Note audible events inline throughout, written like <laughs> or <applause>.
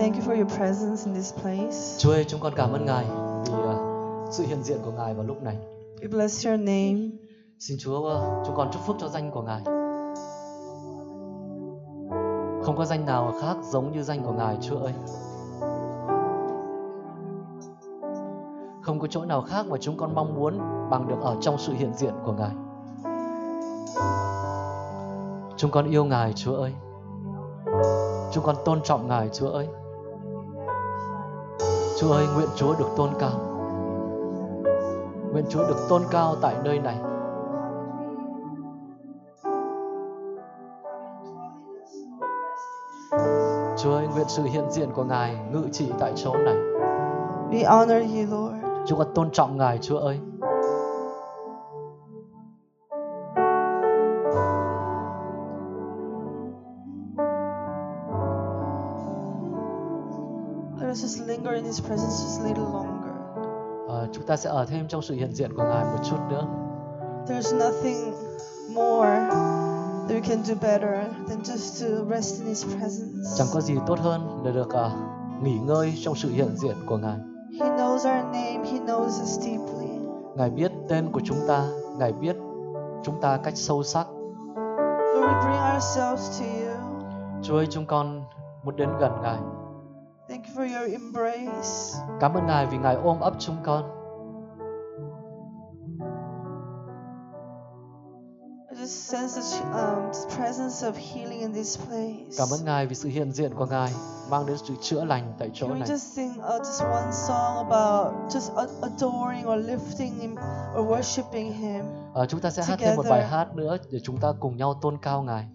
thank you for your presence in this place. Chúa ơi, chúng con cảm ơn Ngài vì à, sự hiện diện của Ngài vào lúc này. We bless your name. Xin Chúa à, chúng con chúc phước cho danh của Ngài. Không có danh nào khác giống như danh của Ngài Chúa ơi. Không có chỗ nào khác mà chúng con mong muốn bằng được ở trong sự hiện diện của Ngài. Chúng con yêu Ngài Chúa ơi. Chúng con tôn trọng Ngài Chúa ơi. Chúa ơi, nguyện Chúa được tôn cao. Nguyện Chúa được tôn cao tại nơi này. Chúa ơi, nguyện sự hiện diện của Ngài ngự trị tại chỗ này. We honor you, Lord. Chúng con tôn trọng Ngài, Chúa ơi. His presence just a little longer. Ờ, chúng ta sẽ ở thêm trong sự hiện diện của Ngài một chút nữa. There's nothing more that we can do better than just to rest in His presence. Chẳng có gì tốt hơn là được ờ, nghỉ ngơi trong sự hiện diện của Ngài. He knows our name, He knows us deeply. Ngài biết tên của chúng ta, Ngài biết chúng ta cách sâu sắc. Lord, we bring ourselves to you. Chúa ơi, chúng con muốn đến gần Ngài. Thank you for your embrace. Cảm ơn Ngài vì Ngài ôm ấp chúng con. I just sense the um, presence of healing in this place. Cảm ơn Ngài vì sự hiện diện của Ngài mang đến sự chữa lành tại chỗ Can we này. just sing uh, just one song about just adoring or lifting Him or worshiping Him? Ờ, chúng ta sẽ hát thêm một Together. bài hát nữa để chúng ta cùng nhau tôn cao Ngài.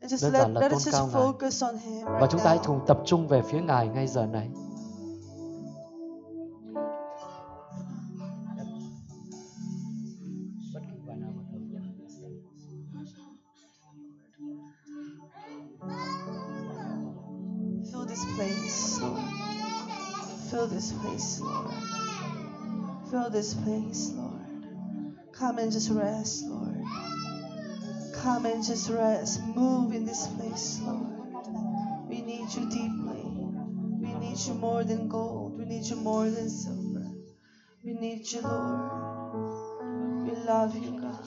And just Đơn let, giản là let tôn us cao just Ngài. focus on Him Và chúng ta hãy cùng tập trung về phía Ngài ngay giờ này. Fill this place, Lord. Fill this place, Lord. Fill this place, Lord. Come and just rest, Lord. Come and just rest. Move in this place, Lord. We need you deeply. We need you more than gold. We need you more than silver. We need you, Lord. We love you, God.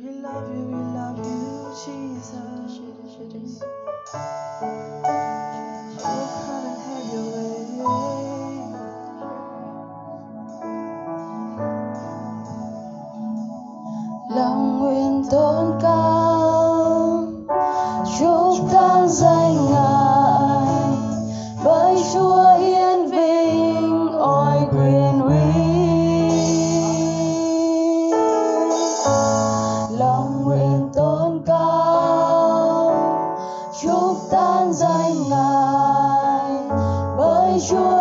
We love you, we love you, Jesus. Bởi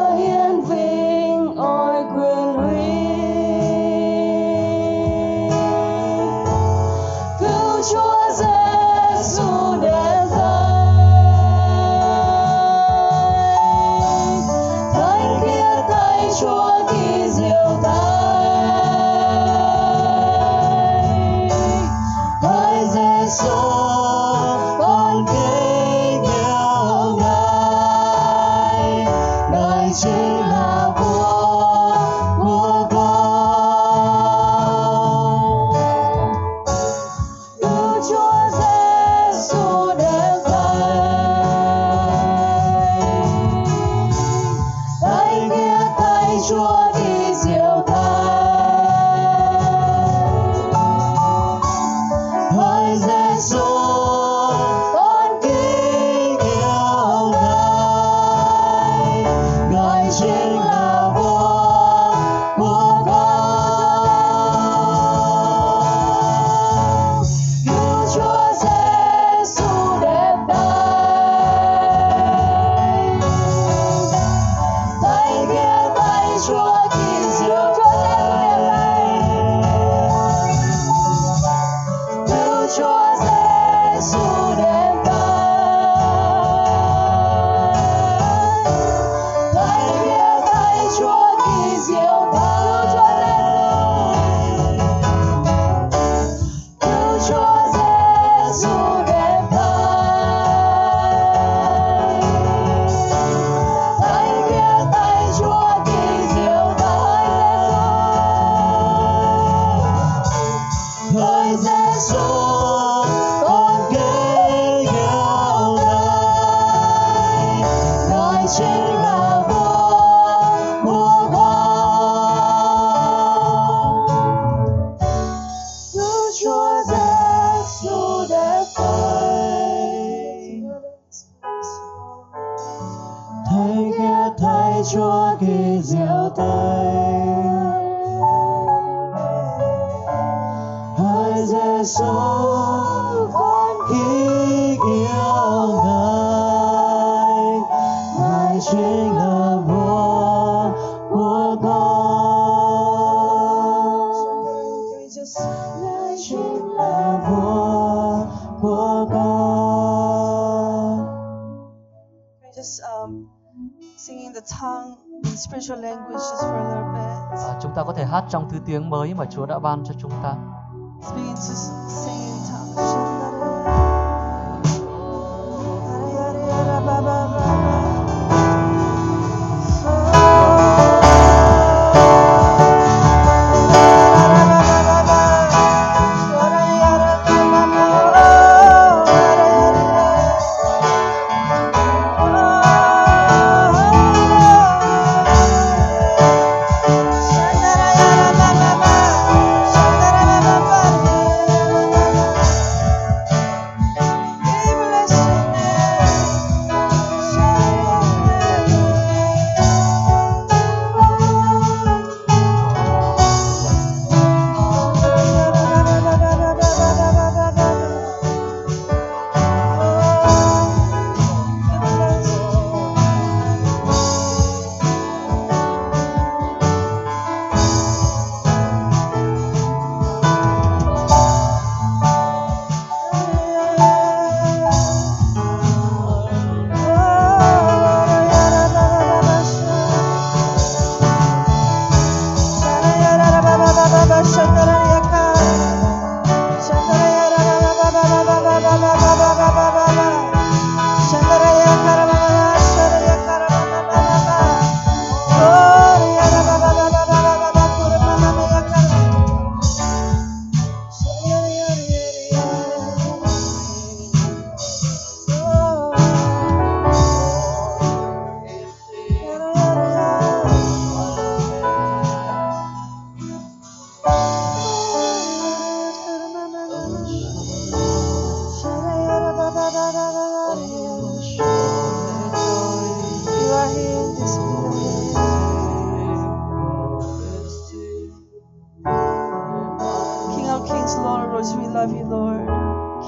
thứ tiếng mới mà Chúa đã ban cho chúng ta.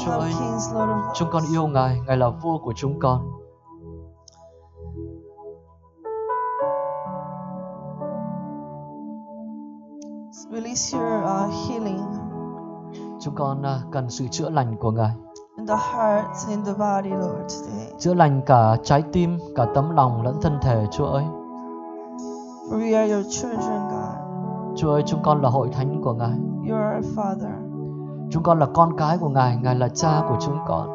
Chúa ơi. Chúng con yêu Ngài, Ngài là vua của chúng con. Release your uh, healing Chúng con à, cần sự chữa lành của Ngài. in the heart in the body, Lord, today. Chữa lành cả trái tim, cả tấm lòng lẫn thân thể, Chúa ơi. For we are your children, God. Chúa ơi, chúng con là hội thánh của Ngài. You are our Father. Chúng con là con cái của Ngài, Ngài là cha của chúng con.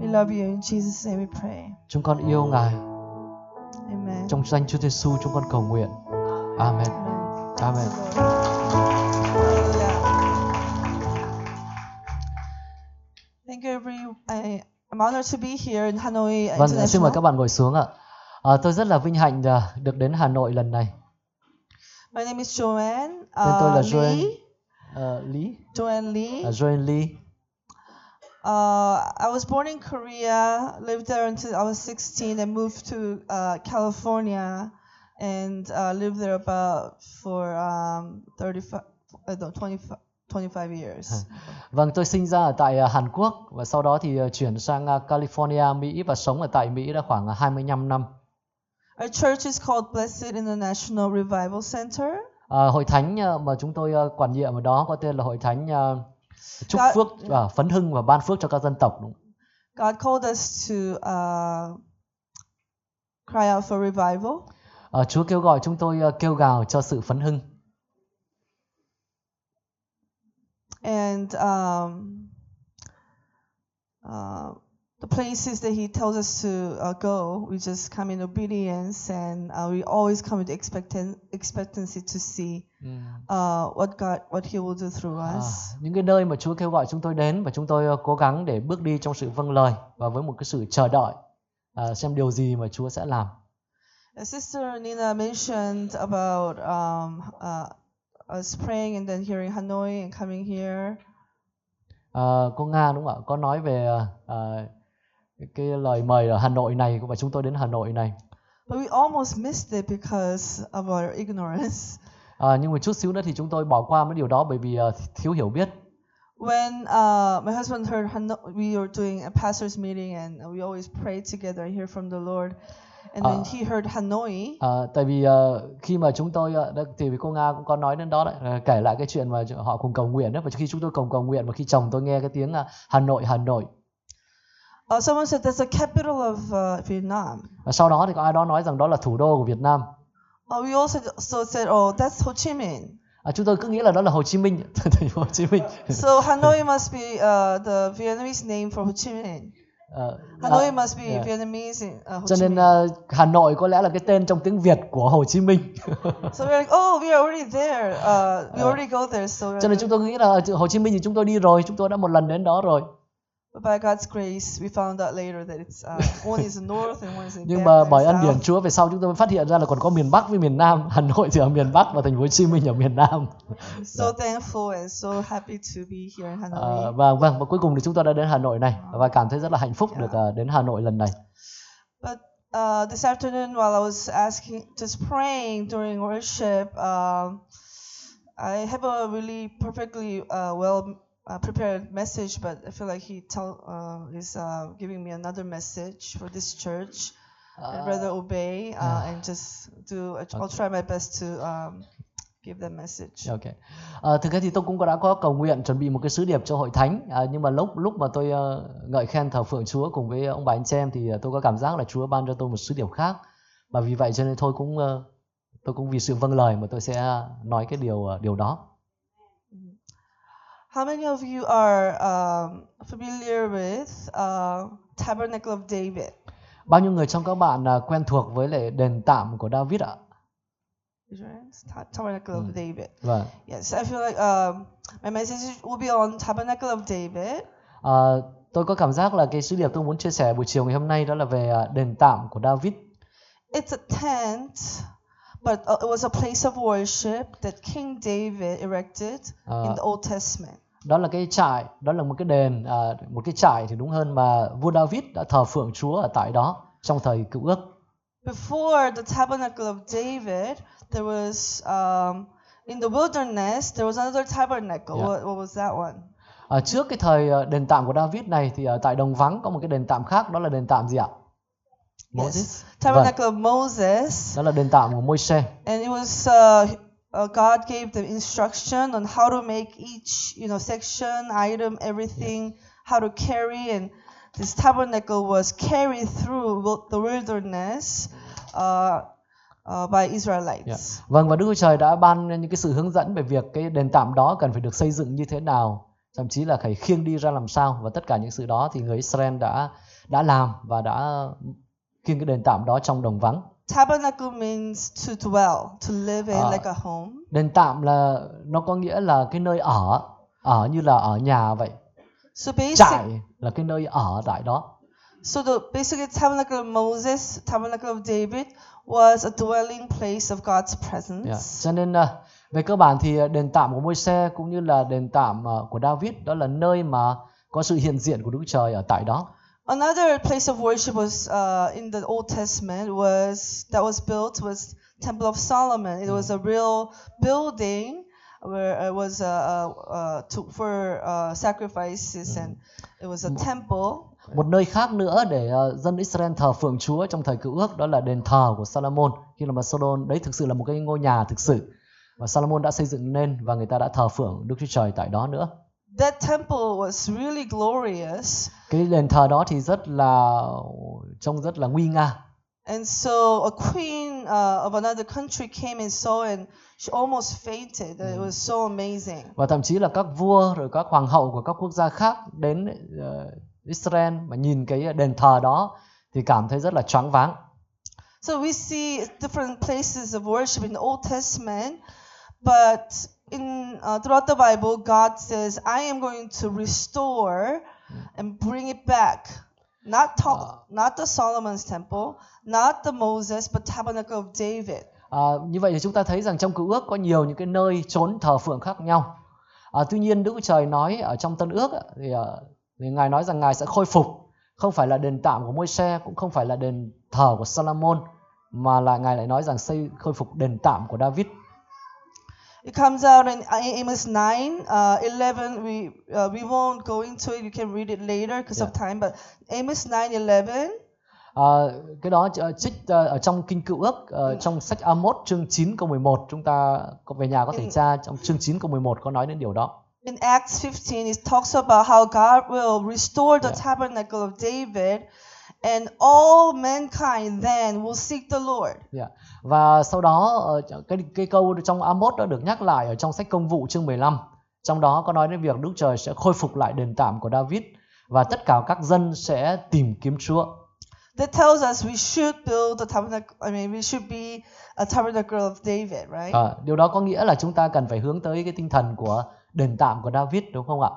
We love you. In Jesus' name we pray. Chúng con yêu Ngài. Amen. Trong danh Chúa Giêsu chúng con cầu nguyện. Amen. Amen. Thank you, every. I, I'm honored to be here in Hanoi Vâng, xin mời các bạn ngồi xuống ạ. À, tôi rất là vinh hạnh à, được đến Hà Nội lần này. My name is Joanne. Tên tôi là uh, Joanne. Lee. À, Lý, Joanne Lee. à, Joanne Lee. Uh, I was born in Korea, lived there until I was 16, and moved to uh, California, and uh, lived there about for um, 35, uh, no, 25, 25 years. Vâng, tôi sinh ra ở tại à, Hàn Quốc và sau đó thì à, chuyển sang California, Mỹ và sống ở tại Mỹ đã khoảng à, 25 năm. Our church is called Blessed International Revival Center. À, hội thánh à, mà chúng tôi à, quản nhiệm ở đó có tên là hội thánh chúc Dạ. phước và phấn hưng và ban phước cho các dân tộc. đúng? God called us to uh, cry out for revival. À, Chúa kêu gọi chúng tôi à, kêu gào cho sự phấn hưng. and um, uh, the places that he tells us to uh, go, we just come in obedience, and uh, we always come with expectan- expectancy to see uh, what God, what He will do through À, us. những cái nơi mà Chúa kêu gọi chúng tôi đến và chúng tôi à, cố gắng để bước đi trong sự vâng lời và với một cái sự chờ đợi à, xem điều gì mà Chúa sẽ làm. Sister Nina mentioned about um, uh, us praying and then hearing Hanoi and coming here. À, cô Nga đúng không ạ? Có nói về à, à, cái lời mời ở Hà Nội này và chúng tôi đến Hà Nội này. But we almost missed it because of our ignorance. <laughs> À, nhưng mà chút xíu nữa thì chúng tôi bỏ qua mấy điều đó bởi vì à, thiếu hiểu biết. when uh, my husband heard Hano- we were doing a pastors meeting and we always pray together and hear from the Lord, and then Uh, he heard Hanoi. À, tại vì ờ, khi mà chúng tôi đã- thì cô Nga cũng có nói đến đó đấy, kể lại cái chuyện mà họ cùng cầu nguyện đó và khi chúng tôi cùng cầu nguyện và khi chồng tôi nghe cái tiếng ờ, Hà Nội Hà Nội Uh, someone said that's the capital of uh, Vietnam. và sau đó thì có ai đó nói rằng đó là thủ đô của Việt Nam Uh, we also so said, oh, that's Ho Chi Minh. à, chúng tôi cứ nghĩ là đó là Hồ Chí Minh <laughs> thành phố Hồ Chí Minh So Hanoi must be uh, the Vietnamese name for Ho Chi Minh. Ờ, Hanoi à, must be yeah. Vietnamese in uh, Ho cho Chi nên ờ, Hà Nội có lẽ là cái tên trong tiếng Việt của Hồ Chí Minh So we're like, oh, we are already there. Uh, we already go there. So cho nên chúng tôi nghĩ là Hồ Chí Minh thì chúng tôi đi rồi chúng tôi đã một lần đến đó rồi But by God's grace, we found out later that it's uh, one is north and one is in nhưng mà bởi ân điển. Chúa về sau chúng tôi mới phát hiện ra là còn có miền Bắc với miền Nam. Hà Nội thì ở miền Bắc và thành phố Hồ Chí Minh ở miền Nam. So thankful and so happy to be here in Hanoi. Ờ, và vâng và cuối cùng thì chúng tôi đã đến Hà Nội này và cảm thấy rất là hạnh phúc được ờ, đến Hà Nội lần này. But uh, this afternoon, while I was asking, just praying during worship, um, I have a really perfectly uh, well uh, prepared message, but I feel like He tell, uh, is uh, giving me another message for this church. I'd rather obey uh, and just do. I'll try my best to um, give that message. Ok. Ờ, thực ra thì tôi cũng đã có cầu nguyện chuẩn bị một cái sứ điệp cho hội thánh à, nhưng mà lúc lúc mà tôi ờ, ngợi khen thờ phượng Chúa cùng với ông bà anh chị em thì ờ, tôi có cảm giác là Chúa ban cho tôi một sứ điệp khác và vì vậy cho nên thôi cũng ờ, tôi cũng vì sự vâng lời mà tôi sẽ nói cái điều ờ, điều đó. How many of you are um, familiar with uh, Tabernacle of David? Bao nhiêu người trong các bạn à, quen thuộc với lại đền tạm của David ạ? Tabernacle of David. Vâng. Yes, I feel like um, my message will be on Tabernacle of David. À, tôi có cảm giác là cái sứ điệp tôi muốn chia sẻ buổi chiều ngày hôm nay đó là về à, đền tạm của David. It's a tent, but uh, it was a place of worship that King David erected in Uh, the Old Testament. Đó là cái trại, đó là một cái đền, à, một cái trại thì đúng hơn mà vua David đã thờ phượng Chúa ở tại đó trong thời cựu ước. Before the Tabernacle of David, there was um, in the wilderness there was another tabernacle. Yeah. What, what was that one? À, trước cái thời à, đền tạm của David này thì ở tại đồng vắng có một cái đền tạm khác đó là đền tạm gì ạ? Moses. Yes, Tabernacle of Moses. Đó là đền tạm của Môi-se. and it was uh, uh, God gave the instruction on how to make each you know section, item, everything, how to carry, and this tabernacle was carried through the wilderness uh, uh, by Israelites. Yeah. Vâng và Đức Chúa Trời đã ban những cái sự hướng dẫn về việc cái đền tạm đó cần phải được xây dựng như thế nào, thậm chí là phải khiêng đi ra làm sao và tất cả những sự đó thì người Israel đã đã làm và đã khiêng cái đền tạm đó trong đồng vắng. Tabernacle means to dwell, to live in Ah. like a home. Đền tạm là nó có nghĩa là cái nơi ở, ở như là ở nhà vậy. So basic, Trại là cái nơi ở tại đó. so the basically tabernacle of Moses, tabernacle of David was a dwelling place of God's presence. Yeah. Cho nên à, về cơ bản thì à, đền tạm của Môi-se cũng như là đền tạm à, của David đó là nơi mà có sự hiện diện của Đức Trời ở tại đó. Another place of worship was uh, in the Old Testament was that was built was Temple of Solomon. It was a real building where it was uh, uh, uh, to, for uh, sacrifices and it was a temple. Một nơi khác nữa để ờ, dân Israel thờ phượng Chúa trong thời cựu ước đó là đền thờ của Salomon. Khi mà Solomon đấy thực sự là một cái ngôi nhà thực sự và Salomon đã xây dựng nên và người ta đã thờ phượng Đức Chúa Trời tại đó nữa. That temple was really glorious. Cái đền thờ đó thì rất là trông rất là nguy nga. And so a queen uh, of another country came and saw and she almost fainted. It was so amazing. Và thậm chí là các vua rồi các hoàng hậu của các quốc gia khác đến ờ, Israel mà nhìn cái đền thờ đó thì cảm thấy rất là choáng váng. So we see different places of worship in the Old Testament, but in uh, throughout the Bible, God says, "I am going to restore and bring it back." Not to- not the Solomon's temple, not the Moses, but tabernacle of David. À, như vậy thì chúng ta thấy rằng trong cựu ước có nhiều những cái nơi trốn thờ phượng khác nhau. À, tuy nhiên Đức Chúa Trời nói ở trong Tân ước thì, ờ, thì Ngài nói rằng Ngài sẽ khôi phục không phải là đền tạm của Môi-se cũng không phải là đền thờ của Salomon mà là Ngài lại nói rằng xây khôi phục đền tạm của David. It comes out in Amos 9, uh, 11. We uh, we won't go into it. You can read it later because of time. But Amos 9, 11. À, cái đó ờ, trích ờ, ở trong kinh cựu ước ờ, trong sách Amos chương 9 câu 11 chúng ta có về nhà có thể tra trong chương 9 câu 11 có nói đến điều đó. In Acts 15, it talks about how God will restore the Yeah. tabernacle of David, and all mankind then will seek the Lord. Dạ. Và sau đó ờ, cái cái câu trong Amos đó được nhắc lại ở trong sách Công vụ chương 15. Trong đó có nói đến việc Đức Trời sẽ khôi phục lại đền tạm của David và tất cả các dân sẽ tìm kiếm Chúa. That tells us we should build the tabernacle. I mean, we should be a tabernacle of David, right? Ờ, điều đó có nghĩa là chúng ta cần phải hướng tới cái tinh thần của đền tạm của David đúng không ạ?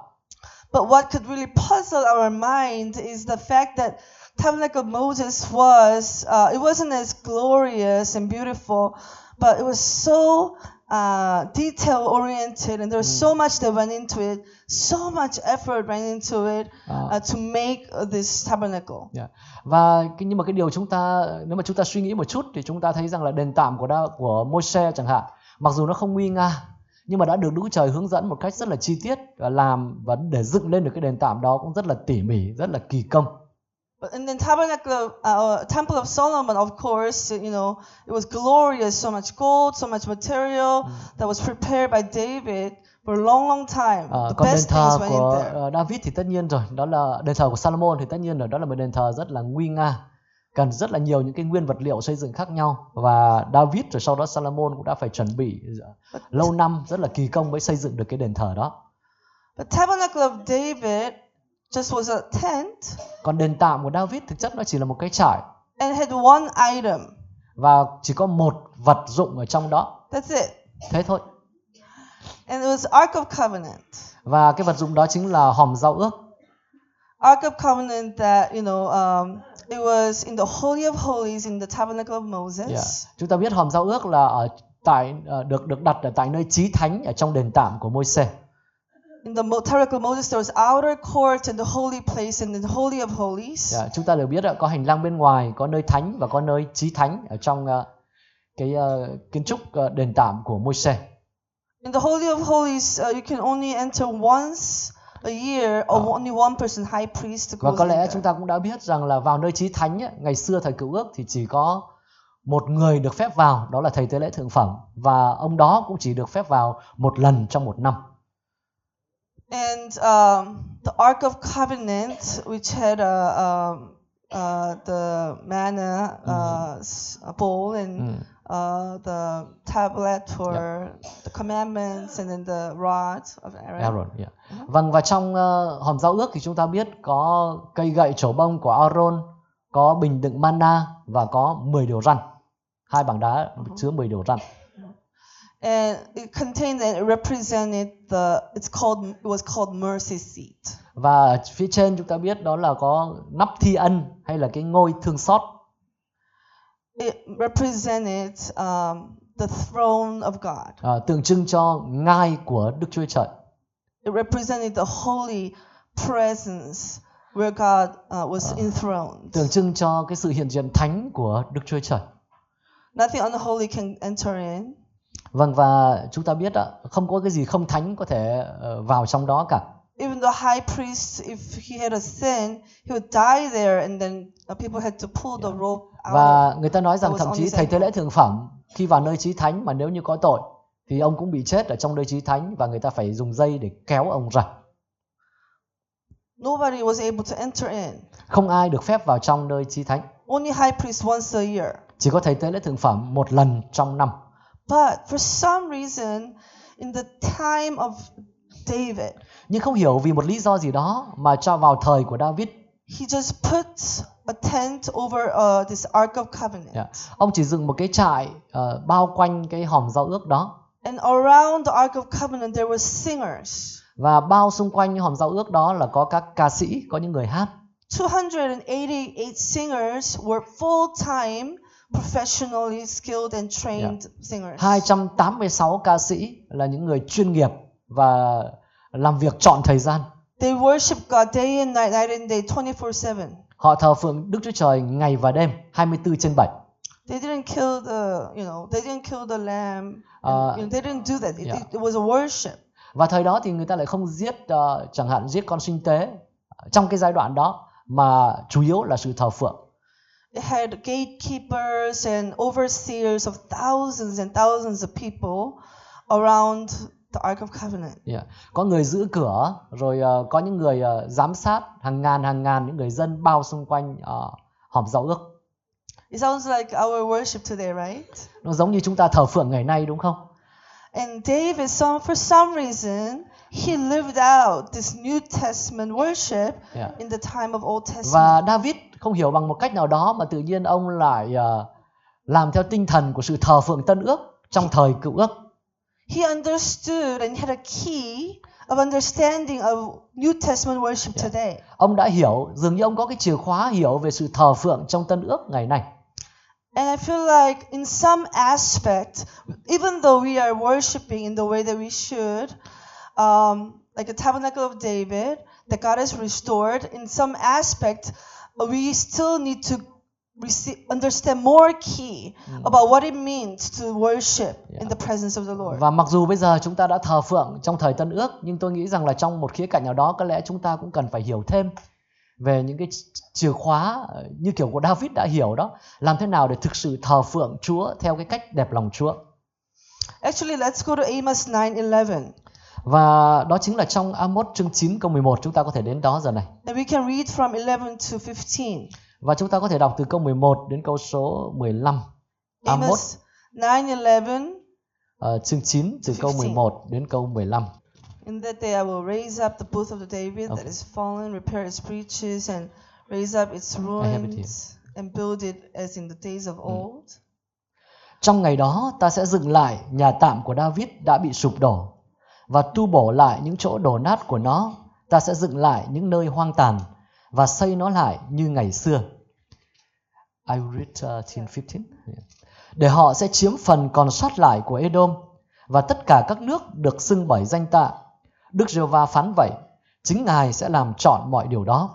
But what could really puzzle our mind is the fact that tabernacle of Moses was uh, it wasn't as glorious and beautiful, but it was so uh, detail oriented, and there was so much that went into it, so much effort went into it Ờ. uh, to make uh, this tabernacle. Dạ. Và nhưng mà cái điều chúng ta nếu mà chúng ta suy nghĩ một chút thì chúng ta thấy rằng là đền tạm của đa, của Môi-se chẳng hạn, mặc dù nó không nguy nga nhưng mà đã được Đức Trời hướng dẫn một cách rất là chi tiết và làm và để dựng lên được cái đền tạm đó cũng rất là tỉ mỉ, rất là kỳ công. But in the tabernacle, of- uh, temple of Solomon, of course, you know, it was glorious, so much gold, so much material that was prepared by David for a long, long time. Ờ, the còn đền best thờ things went in của there. ờ, David thì tất nhiên rồi, đó là đền thờ của Salomon thì tất nhiên rồi, đó là một đền thờ rất là nguy nga, cần rất là nhiều những cái nguyên vật liệu xây dựng khác nhau và David rồi sau đó Salomon cũng đã phải chuẩn bị ờ, lâu năm rất là kỳ công mới xây dựng được cái đền thờ đó. The tabernacle of David just was a tent Còn đền tạm của David thực chất nó chỉ là một cái trại and had one item. và chỉ có một vật dụng ở trong đó, That's it. thế thôi. And it was Ark of Covenant. Và cái vật dụng đó chính là hòm giao ước. Ark of Covenant that, you know, um, it was in the Holy of Holies in the tabernacle of Moses. Yeah. Chúng ta biết hòm giao ước là ở tại ờ, được được đặt ở tại nơi chí thánh ở trong đền tạm của Môi-se. In the tabernacle of Moses, there was outer court and the holy place and the Holy of Holies. Dạ, chúng ta đều biết ạ, có hành lang bên ngoài, có nơi thánh và có nơi chí thánh ở trong ờ, cái ờ, kiến trúc ờ, đền tạm của Môi-se. In the Holy of Holies, uh, you can only enter once a year, or Oh. only one person, high priest, Và goes có in lẽ there. chúng ta cũng đã biết rằng là vào nơi chí thánh ấy, ngày xưa thời cựu ước thì chỉ có một người được phép vào, đó là thầy tế lễ thượng phẩm và ông đó cũng chỉ được phép vào một lần trong một năm. And um, the Ark of Covenant, which had uh, um, uh, the manna uh, s- bowl and Ừ. uh, the tablet for the commandments, and then the rod of Aaron. Aaron, yeah. Vâng và trong ờ, hòm giao ước thì chúng ta biết có cây gậy trổ bông của Aaron, có bình đựng manna và có 10 điều răn. Hai bảng đá chứa 10 điều răn. And it contained and it represented the. It's called. It was called mercy seat. Và phía trên chúng ta biết đó là có nắp thi ân hay là cái ngôi thương xót. It represented um, the throne of God. ờ, tượng trưng cho ngai của Đức Chúa Trời. It represented the holy presence where God uh, was enthroned. Tượng trưng cho cái sự hiện diện thánh của Đức Chúa Trời. Nothing unholy can enter in. Vâng và chúng ta biết ạ, không có cái gì không thánh có thể ờ, vào trong đó cả. Even the high priest, if he had a sin, he would die there, and then people had to pull the rope out. Và người ta nói rằng thậm chí thầy tế lễ thượng phẩm khi vào nơi chí thánh mà nếu như có tội thì ông cũng bị chết ở trong nơi chí thánh và người ta phải dùng dây để kéo ông ra. Nobody was able to enter in. Không ai được phép vào trong nơi chí thánh. Only high priest once a year. Chỉ có thầy tế lễ thượng phẩm một lần trong năm. But for some reason, in the time of David, Nhưng không hiểu vì một lý do gì đó mà cho vào thời của David, he just put a tent over uh, this Ark of Covenant. dạ, ông chỉ dựng một cái trại ờ, bao quanh cái hòm giao ước đó And around the Ark of Covenant, there were singers. và bao xung quanh hòm giao ước đó là có các ca sĩ, có những người hát 288 singers were full time, professionally skilled and trained singers. 286 ca sĩ là những người chuyên nghiệp và làm việc trọn thời gian. They worship God day and night, night and day, 24 7. Họ thờ phượng Đức Chúa Trời ngày và đêm 24 trên 7. They didn't kill the, you know, they didn't kill the lamb. Uh, and, you know, they didn't do that. It, yeah. it, it was a worship. và thời đó thì người ta lại không giết ờ, chẳng hạn giết con sinh tế trong cái giai đoạn đó mà chủ yếu là sự thờ phượng had gatekeepers and overseers of thousands and thousands of people around the Ark of Covenant. Yeah. có người giữ cửa rồi ờ, có những người ờ, giám sát hàng ngàn hàng ngàn những người dân bao xung quanh uh, hòm giao ước It sounds like our worship today, right? nó giống như chúng ta thờ phượng ngày nay đúng không And David, some, for some reason, he lived out this New Testament worship Yeah. in the time of Old Testament. và David không hiểu bằng một cách nào đó mà tự nhiên ông lại ờ, làm theo tinh thần của sự thờ phượng tân ước trong thời cựu ước He understood and had a key of understanding of New Testament worship today. ông đã hiểu dường như ông có cái chìa khóa hiểu về sự thờ phượng trong tân ước ngày nay And I feel like, in some aspect, even though we are worshiping in the way that we should, um, like the tabernacle of David, that God has restored, in some aspect, we still need to receive, understand more key about what it means to worship in the presence of the Lord. Và mặc dù bây giờ chúng ta đã thờ phượng trong thời Tân Ước, nhưng tôi nghĩ rằng là trong một khía cạnh nào đó có lẽ chúng ta cũng cần phải hiểu thêm về những cái chìa khóa ờ, như kiểu của David đã hiểu đó, làm thế nào để thực sự thờ phượng Chúa theo cái cách đẹp lòng Chúa. Actually, let's go to Amos 9:11, Và đó chính là trong Amos chương 9 câu 11 chúng ta có thể đến đó giờ này. and we can read from 11 to 15. Và chúng ta có thể đọc từ câu 11 đến câu số 15. Amos Amos 9:11. ờ, chương 9 từ câu 11 đến câu 15. In that day I will raise up the booth of the David that Okay. is fallen, repair its breaches, and raise up its it ruins, and build it as in the days of old. Trong ngày đó ta sẽ dựng lại nhà tạm của David đã bị sụp đổ và tu bổ lại những chỗ đổ nát của nó. Ta sẽ dựng lại những nơi hoang tàn và xây nó lại như ngày xưa. I read uh, 10, 15. Để họ sẽ chiếm phần còn sót lại của Edom và tất cả các nước được xưng bởi danh tạ. Đức giê va phán vậy, chính Ngài sẽ làm trọn mọi điều đó.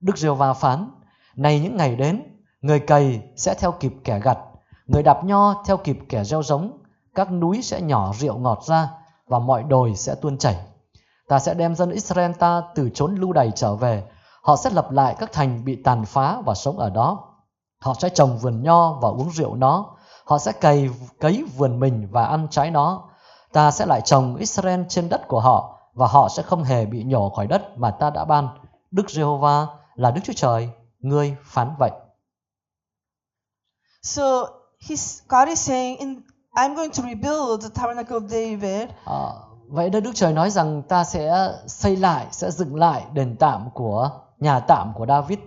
Đức giê va phán, này những ngày đến, người cày sẽ theo kịp kẻ gặt, người đạp nho theo kịp kẻ gieo giống, các núi sẽ nhỏ rượu ngọt ra và mọi đồi sẽ tuôn chảy. Ta sẽ đem dân Israel ta từ chốn lưu đày trở về, họ sẽ lập lại các thành bị tàn phá và sống ở đó. Họ sẽ trồng vườn nho và uống rượu nó, họ sẽ cày cấy vườn mình và ăn trái nó. Ta sẽ lại trồng Israel trên đất của họ và họ sẽ không hề bị nhổ khỏi đất mà ta đã ban. Đức Giê-hô-va là Đức Chúa Trời, ngươi phán vậy. So he's, God is saying, in, I'm going to rebuild the tabernacle of David, Ờ, vậy đây Đức Trời nói rằng ta sẽ xây lại, sẽ dựng lại đền tạm của nhà tạm của David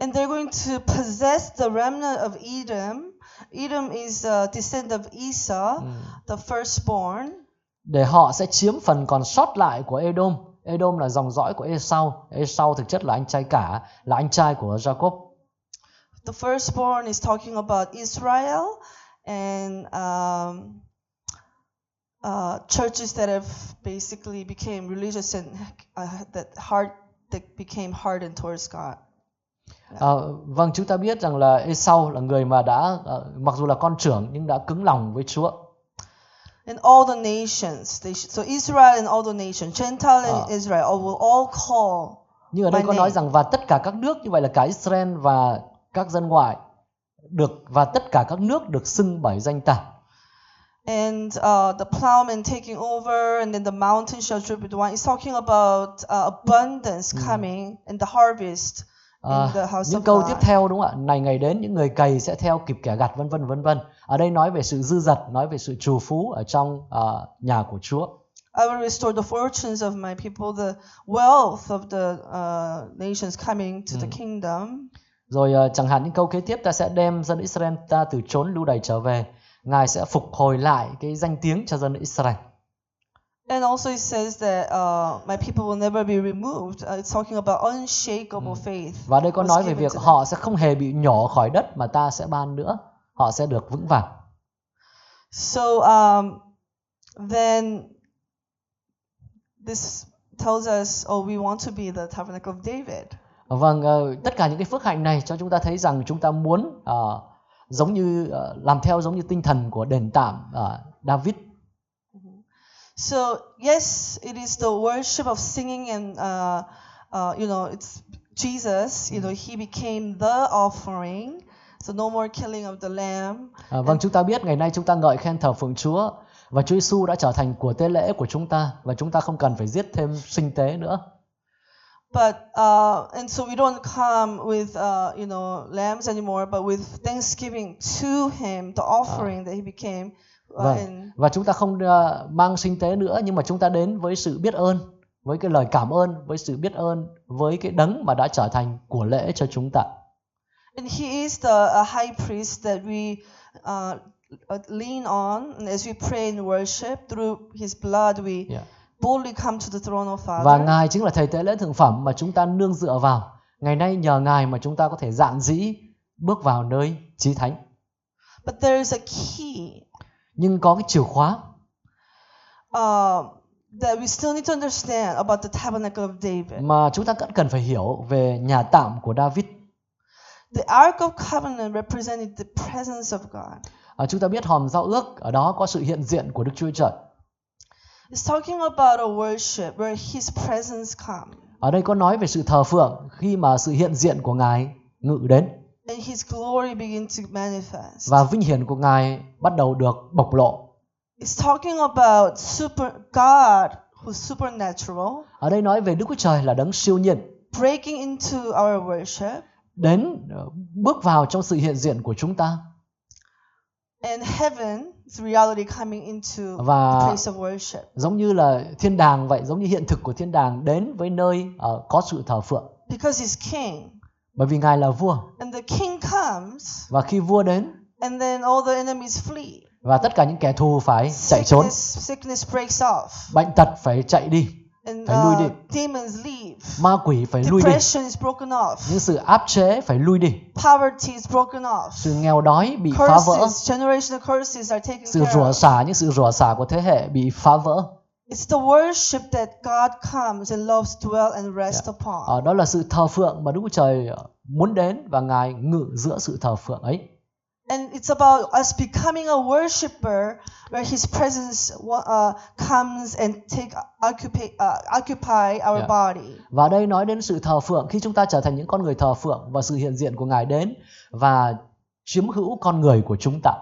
and they're going to possess the remnant of Edom. Edom is a descendant of Esau, the firstborn. để họ sẽ chiếm phần còn sót lại của Edom. Edom là dòng dõi của Esau. Esau thực chất là anh trai cả, là anh trai của Jacob. The firstborn is talking about Israel and um, uh, churches that have basically became religious and uh, that hard that became hardened towards God. Ờ, vâng, chúng ta biết rằng là Esau là người mà đã ờ, mặc dù là con trưởng nhưng đã cứng lòng với Chúa. And all the nations, they so Israel and all the nations, Gentile and Ah. Israel, all will all call. Nhưng ở đây có nói rằng và tất cả các nước như vậy là cả Israel và các dân ngoại được và tất cả các nước được xưng bởi danh ta. And uh, the plowman taking over, and then the mountain shall drip with wine. It's talking about uh, abundance coming and the harvest À, in the house những of câu God. tiếp theo đúng không ạ? Này ngày đến những người cày sẽ theo kịp kẻ gặt vân vân vân vân. Ở đây nói về sự dư dật, nói về sự trù phú ở trong ờ, nhà của Chúa. I will restore the fortunes of my people, the wealth of the uh, nations coming to the kingdom. Rồi ờ, chẳng hạn những câu kế tiếp ta sẽ đem dân Israel ta từ chốn lưu đày trở về. Ngài sẽ phục hồi lại cái danh tiếng cho dân Israel. And also it says that uh, my people will never be removed. Uh, it's talking about unshakable faith. Và đây có nói về việc họ sẽ không hề bị nhỏ khỏi đất mà ta sẽ ban nữa. Họ sẽ được vững vàng. So um, then this tells us, oh, we want to be the tabernacle of David. Vâng, ờ, tất cả những cái phước hạnh này cho chúng ta thấy rằng chúng ta muốn ờ, giống như ờ, làm theo giống như tinh thần của đền tạm ờ, David So yes, it is the worship of singing and uh, uh, you know it's Jesus. You know he became the offering. So no more killing of the lamb. À, vâng chúng ta biết ngày nay chúng ta ngợi khen thờ phượng Chúa và Chúa Giêsu đã trở thành của tế lễ của chúng ta và chúng ta không cần phải giết thêm sinh tế nữa. But uh, and so we don't come with uh, you know lambs anymore, but with thanksgiving to Him, the offering that He became. Uh, Vâng. and Và chúng ta không ờ, mang sinh tế nữa nhưng mà chúng ta đến với sự biết ơn, với cái lời cảm ơn, với sự biết ơn với cái đấng mà đã trở thành của lễ cho chúng ta. And he is the uh, high priest that we uh, uh, lean on. And as we pray and worship through his blood, we Yeah. Boldly come to the throne of Father. Và Ngài chính là thầy tế lễ thượng phẩm mà chúng ta nương dựa vào. Ngày nay nhờ Ngài mà chúng ta có thể dạng dĩ bước vào nơi chí thánh. But there is a key Nhưng có cái chìa khóa uh, that we still need to understand about the tabernacle of David. mà chúng ta vẫn cần phải hiểu về nhà tạm của David. The Ark of Covenant represented the presence of God. À, chúng ta biết hòm giao ước ở đó có sự hiện diện của Đức Chúa Trời. It's talking about a worship where His presence comes. Ở đây có nói về sự thờ phượng khi mà sự hiện diện của Ngài ngự đến. And His glory begins to manifest. và vinh hiển của Ngài bắt đầu được bộc lộ. It's talking about super God who's supernatural Ở đây nói về Đức Chúa Trời là đấng siêu nhiên. breaking into our worship. Đến ờ, bước vào trong sự hiện diện của chúng ta. And heaven's reality coming into Và- the place of worship. giống như là thiên đàng vậy, giống như hiện thực của thiên đàng đến với nơi ờ, có sự thờ phượng. Because he's king. Bởi vì Ngài là vua And the king comes và khi vua đến and then all the enemies flee. và tất cả những kẻ thù phải chạy trốn, Sickness, sickness breaks off. bệnh tật phải chạy đi, And Phải lui uh, đi. demons leave. ma quỷ phải lui đi, Depression is broken off. những sự áp chế phải lui đi, Poverty is broken off. sự nghèo đói bị phá vỡ, Curses, generational curses are taken sự rủa xả những sự rủa xả của thế hệ bị phá vỡ. It's the worship that God comes and loves to dwell and rest upon. Ờ, đó là sự thờ phượng mà Đức Chúa Trời muốn đến và Ngài ngự giữa sự thờ phượng ấy. And it's about us becoming a worshiper where His presence uh, comes and take occupy, uh, occupy our Yeah. body. Và đây nói đến sự thờ phượng khi chúng ta trở thành những con người thờ phượng và sự hiện diện của Ngài đến và chiếm hữu con người của chúng ta.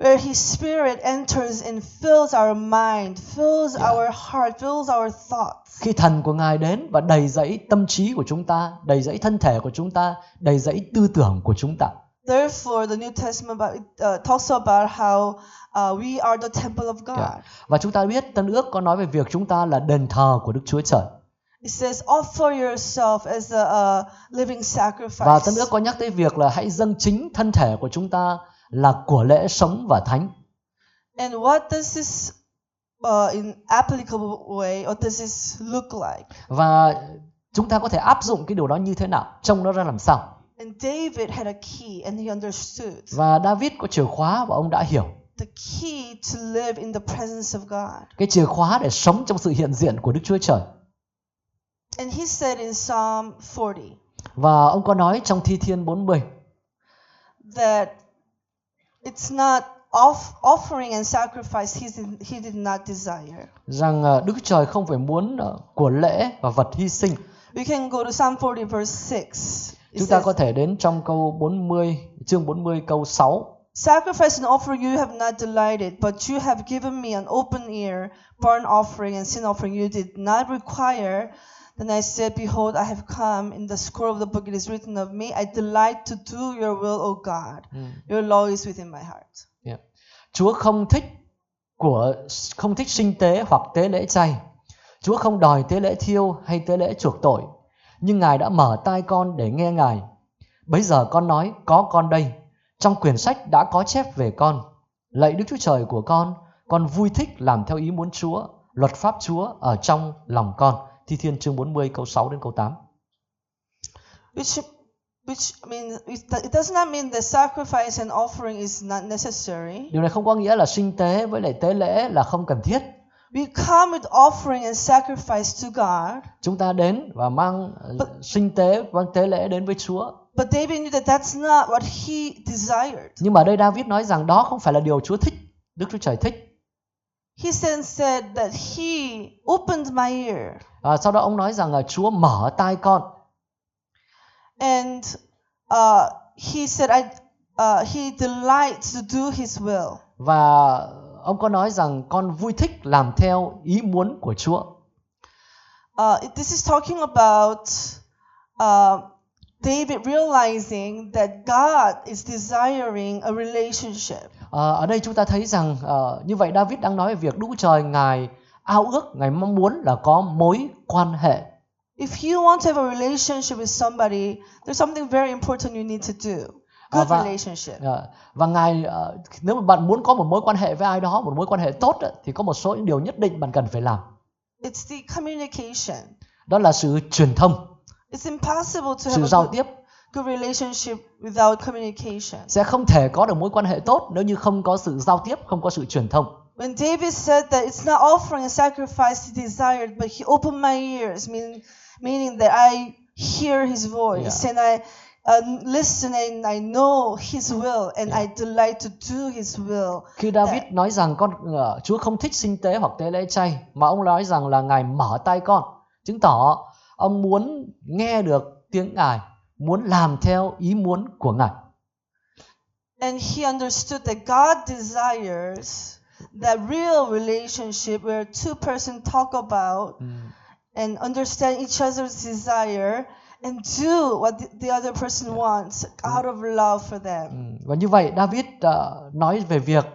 Where His Spirit enters and fills our mind, fills Yeah. our heart, fills our thoughts. Khi thần của Ngài đến và đầy dẫy tâm trí của chúng ta, đầy dẫy thân thể của chúng ta, đầy dẫy tư tưởng của chúng ta. Therefore, the New Testament about, uh, talks about how uh, we are the temple of God. Yeah. Và chúng ta biết Tân ước có nói về việc chúng ta là đền thờ của Đức Chúa Trời. It says, offer yourself as a uh, living sacrifice. Và Tân ước có nhắc tới việc là hãy dâng chính thân thể của chúng ta là của lễ sống và thánh. And what does this, uh, in applicable way, what does this look like? Và chúng ta có thể áp dụng cái điều đó như thế nào, trông nó ra làm sao. And David had a key, and he understood Và David có chìa khóa và ông đã hiểu the key to live in the presence of God. cái chìa khóa để sống trong sự hiện diện của Đức Chúa Trời. And he said in Psalm 40 Và ông có nói trong Thi Thiên 40 that it's not off, offering and sacrifice he did, he did not desire. rằng ờ, Đức Chúa Trời không phải muốn ờ, của lễ và vật hy sinh. We can go to Psalm 40 verse 6. Chúng ta có thể đến trong câu 40, chương 40 câu 6. Sacrifice and offering you have not delighted, but you have given me an open ear, burnt offering and sin offering you did not require. Then I said, Behold, I have come. In the scroll of the book it is written of me, I delight to do your will, O God. Your law is within my heart. Yeah. Chúa không thích của không thích sinh tế hoặc tế lễ chay. Chúa không đòi tế lễ thiêu hay tế lễ chuộc tội, nhưng Ngài đã mở tai con để nghe Ngài. Bấy giờ con nói, có con đây. Trong quyển sách đã có chép về con. Lạy Đức Chúa Trời của con, con vui thích làm theo ý muốn Chúa. Luật pháp Chúa ở trong lòng con. Thi Thiên chương 40 câu 6 đến câu 8. Which which I mean it does not mean that sacrifice and offering is not necessary. Điều này không có nghĩa là sinh tế với lại tế lễ là không cần thiết. We come with offering and sacrifice to God, Chúng ta đến và mang ờ, sinh tế, mang tế lễ đến với Chúa. But David knew that that's not what he desired. Nhưng mà đây David nói rằng đó không phải là điều Chúa thích, Đức Chúa Trời thích. He then said that he opened my ear À, sau đó ông nói rằng là Chúa mở tai con and uh, he said I uh, he delights to do his will. và ông có nói rằng con vui thích làm theo ý muốn của Chúa. Uh, this is talking about uh, David realizing that God is desiring a relationship. À, ở đây chúng ta thấy rằng ờ, như vậy David đang nói về việc Đức Chúa Trời ngài ao ước, ngài mong muốn là có mối quan hệ. If you want to have a relationship with somebody, there's something very important you need to do. Good và- relationship. Ờ, và ngài ờ, nếu mà bạn muốn có một mối quan hệ với ai đó, một mối quan hệ tốt thì có một số những điều nhất định bạn cần phải làm. It's the communication. Đó là sự truyền thông, It's impossible to sự have a giao good, tiếp. good relationship without communication. Sẽ không thể có được mối quan hệ tốt nếu như không có sự giao tiếp, không có sự truyền thông. When David said that it's not offering a sacrifice he desired, but he opened my ears, meaning, meaning that I hear his voice and I uh, listen and I know his will and I delight to do his will. Khi David nói rằng con ờ, Chúa không thích sinh tế hoặc tế lễ chay mà ông nói rằng là ngài mở tay con, chứng tỏ ông muốn nghe được tiếng ngài, muốn làm theo ý muốn của ngài. And he understood that God desires that real relationship where two person talk about and understand each other's desire and do what the, the other person wants out of love for them. Ừ, Và như vậy David ờ, nói về việc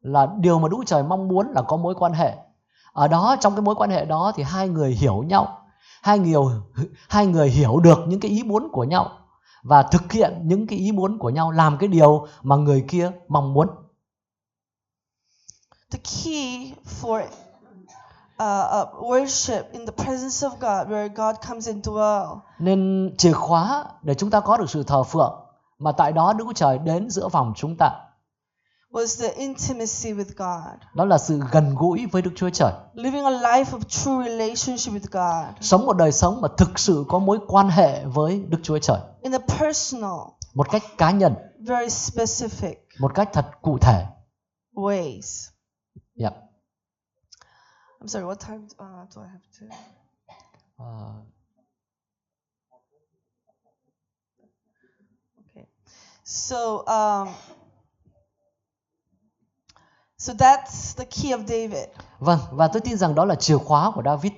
là điều mà Đức Trời mong muốn là có mối quan hệ. Ở đó trong cái mối quan hệ đó thì hai người hiểu nhau, hai người hai người hiểu được những cái ý muốn của nhau và thực hiện những cái ý muốn của nhau làm cái điều mà người kia mong muốn. The key for uh, uh, worship in the presence of God, where God comes and dwell, Nên chìa khóa để chúng ta có được sự thờ phượng mà tại đó Đức Chúa Trời đến giữa vòng chúng ta. was the intimacy with God, Đó là sự gần gũi với Đức Chúa Trời. living a life of true relationship with God Sống một đời sống mà thực sự có mối quan hệ với Đức Chúa Trời. in a personal, Một cách cá nhân, very specific một cách thật cụ thể. ways. Dạ. I'm sorry, what time uh, do I have to? Ờ, Okay. So, um, so that's the key of David. Vâng, và tôi tin rằng đó là chìa khóa của David.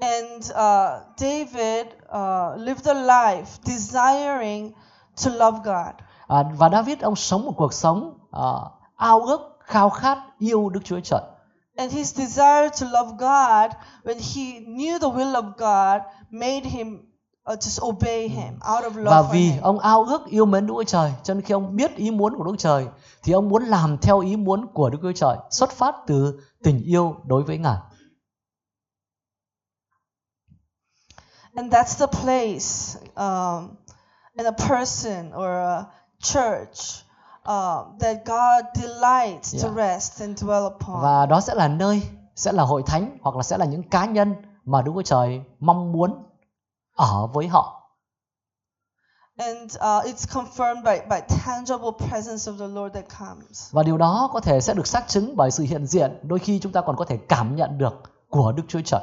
And uh, David uh, lived a life desiring to love God. À, và David ông sống một cuộc sống à, ao ước, khao khát yêu Đức Chúa Trời. And his desire to love God, when he knew the will of God, made him uh, just obey him out of love Và for vì him. ông ao ước yêu mến Đức Chúa Trời, cho nên khi ông biết ý muốn của Đức Chúa Trời thì ông muốn làm theo ý muốn của Đức Chúa Trời, xuất phát từ tình yêu đối với Ngài. And that's the place um, and a person or a church um, that God delights to Yeah. rest and dwell upon. Và đó sẽ là nơi, sẽ là hội thánh hoặc là sẽ là những cá nhân mà Đức Chúa Trời mong muốn ở với họ. And uh, it's confirmed by, by tangible presence of the Lord that comes. Và điều đó có thể sẽ được xác chứng bởi sự hiện diện, đôi khi chúng ta còn có thể cảm nhận được của Đức Chúa Trời.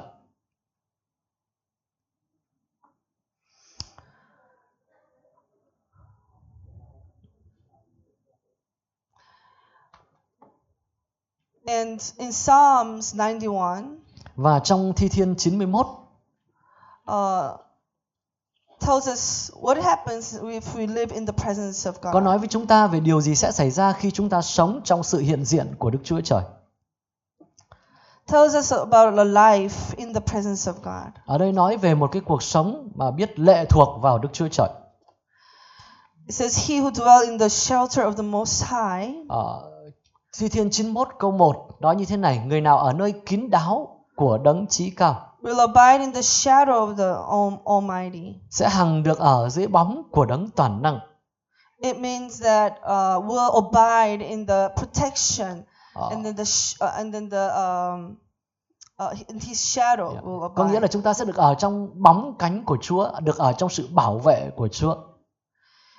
And in Psalms 91, Và trong Thi Thiên 91 uh, tells us what happens if we live in the presence of có God. nói với chúng ta về điều gì sẽ xảy ra khi chúng ta sống trong sự hiện diện của Đức Chúa Trời. tells us about a life in the presence of God. Ở đây nói về một cái cuộc sống mà biết lệ thuộc vào Đức Chúa Trời. It says, He who dwell in the shelter of the Most High Ở Thi Thiên 91 câu 1 nói như thế này, người nào ở nơi kín đáo của đấng chí cao will abide in the shadow of the Al- Almighty. sẽ hằng được ở dưới bóng của đấng toàn năng. It means that uh, we'll abide in the protection Ờ, and then the sh- uh, and then the um, uh, in His shadow Yeah. will Có nghĩa là abide. chúng ta sẽ được ở trong bóng cánh của Chúa, được ở trong sự bảo vệ của Chúa.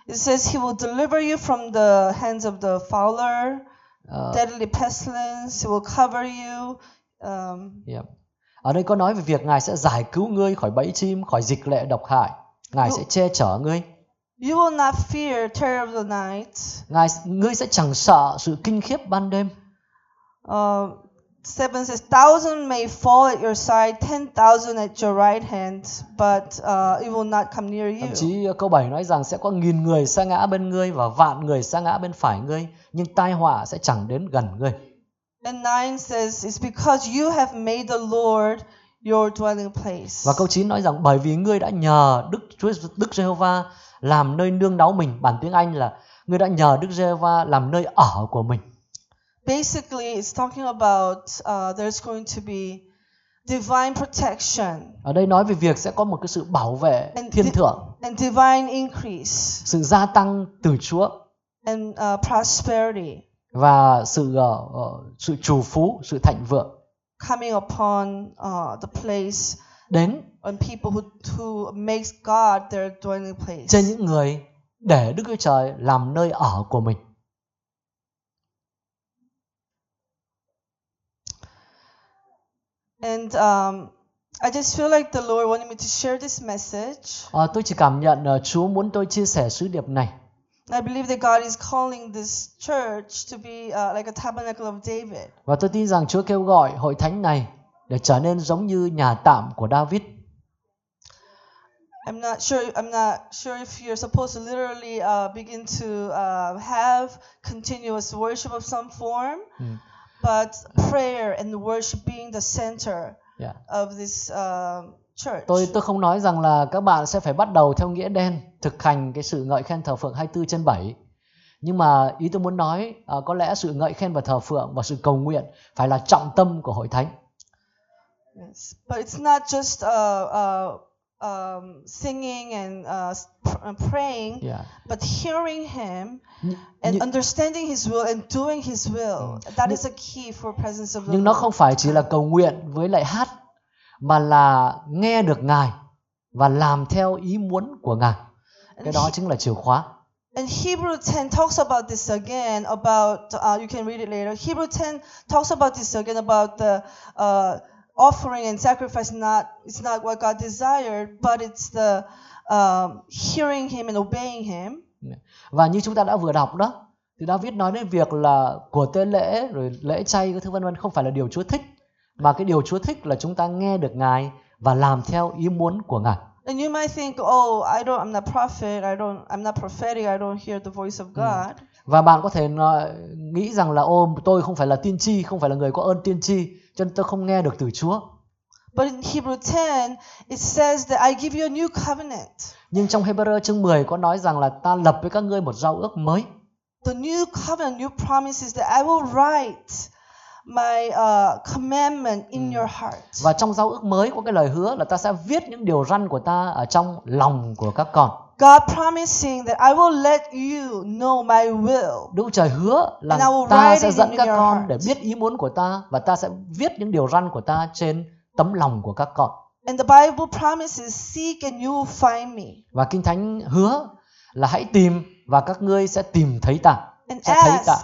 It says he will deliver you from the hands of the fowler, deadly pestilence. Will cover you. Um, yeah. Ở đây có nói về việc Ngài sẽ giải cứu ngươi khỏi bẫy chim, khỏi dịch lệ độc hại. Ngài sẽ che chở ngươi. you will not fear terror of the night. Ngài ngươi sẽ chẳng sợ sự kinh khiếp ban đêm. Uh, seven says, thousand may fall at your side, ten thousand at your right hand, but uh, it will not come near Thậm you. chí câu 7 nói rằng sẽ có nghìn người sa ngã bên ngươi và vạn người sa ngã bên phải ngươi, nhưng tai họa sẽ chẳng đến gần ngươi. And nine says, it's because you have made the Lord your dwelling place. Và câu 9 nói rằng bởi vì ngươi đã nhờ Đức Chúa Đức Giê-hô-va làm nơi nương náu mình, bản tiếng Anh là ngươi đã nhờ Đức Giê-hô-va làm nơi ở của mình. Basically, it's talking about uh, there's going to be divine protection. Ở đây nói về việc sẽ có một cái sự bảo vệ and, thiên thượng, and divine increase. Sự gia tăng từ Chúa. And uh, prosperity. Và sự ờ, ờ, sự trù phú, sự thịnh vượng. Coming upon uh, the place đến and people who, who makes God their dwelling place. trên những người để Đức Chúa Trời làm nơi ở của mình. And um, I just feel like the Lord wanted me to share this message. Ờ, tôi chỉ cảm nhận ờ, Chúa muốn tôi chia sẻ sứ điệp này. I believe that God is calling this church to be uh, like a tabernacle of David. Và tôi tin rằng Chúa kêu gọi hội thánh này để trở nên giống như nhà tạm của David. I'm not sure. I'm not sure if you're supposed to literally uh, begin to uh, have continuous worship of some form, Mm. But prayer and worship being the center Yeah. of this um church. Tôi tôi không nói rằng là các bạn sẽ phải bắt đầu theo nghĩa đen thực hành cái sự ngợi khen thờ phượng 24 trên 7. Nhưng mà ý tôi muốn nói ờ, có lẽ sự ngợi khen và thờ phượng và sự cầu nguyện phải là trọng tâm của hội thánh. Yes. But it's not just uh, uh, um, singing and uh, uh, praying, Yeah. but hearing Him and understanding His will and doing His will. That is a key for presence of the nhưng nó không phải chỉ là cầu nguyện với lại hát mà là nghe được Ngài và làm theo ý muốn của Ngài. Cái And đó chính là chìa khóa. And Hebrew 10 talks about this again about uh, you can read it later. Hebrew 10 talks about this again about the uh, offering and sacrifice not it's not what God desired, but it's the um, hearing him and obeying him. Dạ. Và như chúng ta đã vừa đọc đó, thì David nói đến việc là của tế lễ rồi lễ chay các thứ vân vân không phải là điều Chúa thích, mà cái điều Chúa thích là chúng ta nghe được Ngài và làm theo ý muốn của Ngài. And you might think, oh, I don't I'm not prophet, I don't I'm not prophetic, I don't hear the voice of God. Và bạn có thể nghĩ rằng là ô tôi không phải là tiên tri, không phải là người có ơn tiên tri, cho nên tôi không nghe được từ Chúa. But in Hebrew 10, it says that I give you a new covenant. Nhưng trong Hebrew chương 10 có nói rằng là ta lập với các ngươi một giao ước mới. The new covenant, new promises that I will write my uh, commandment in your heart. Và trong giao ước mới có cái lời hứa là ta sẽ viết những điều răn của ta ở trong lòng của các con. God promising that I will let you know my will. Đức Trời hứa là And I will ta sẽ dẫn các con heart. để biết ý muốn của ta và ta sẽ viết những điều răn của ta trên tấm lòng của các con. And the Bible promises, seek and you will find me. Và Kinh Thánh hứa là hãy tìm và các ngươi sẽ tìm thấy ta. And Sẽ thấy ta.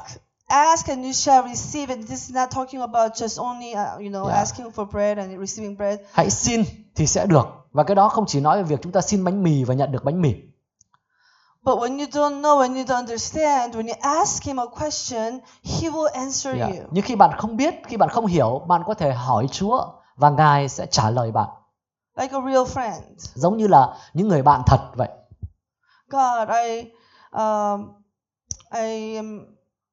Ask, and you shall receive. And this is not talking about just only, uh, you know, Yeah. asking for bread and receiving bread. Hãy xin thì sẽ được. Và cái đó không chỉ nói về việc chúng ta xin bánh mì và nhận được bánh mì. But when you don't know, when you don't understand, when you ask him a question, he will answer Yeah. you. Nhưng khi bạn không biết, khi bạn không hiểu, bạn có thể hỏi Chúa và Ngài sẽ trả lời bạn. Like a real friend. Giống như là những người bạn thật vậy. God, I, um, I am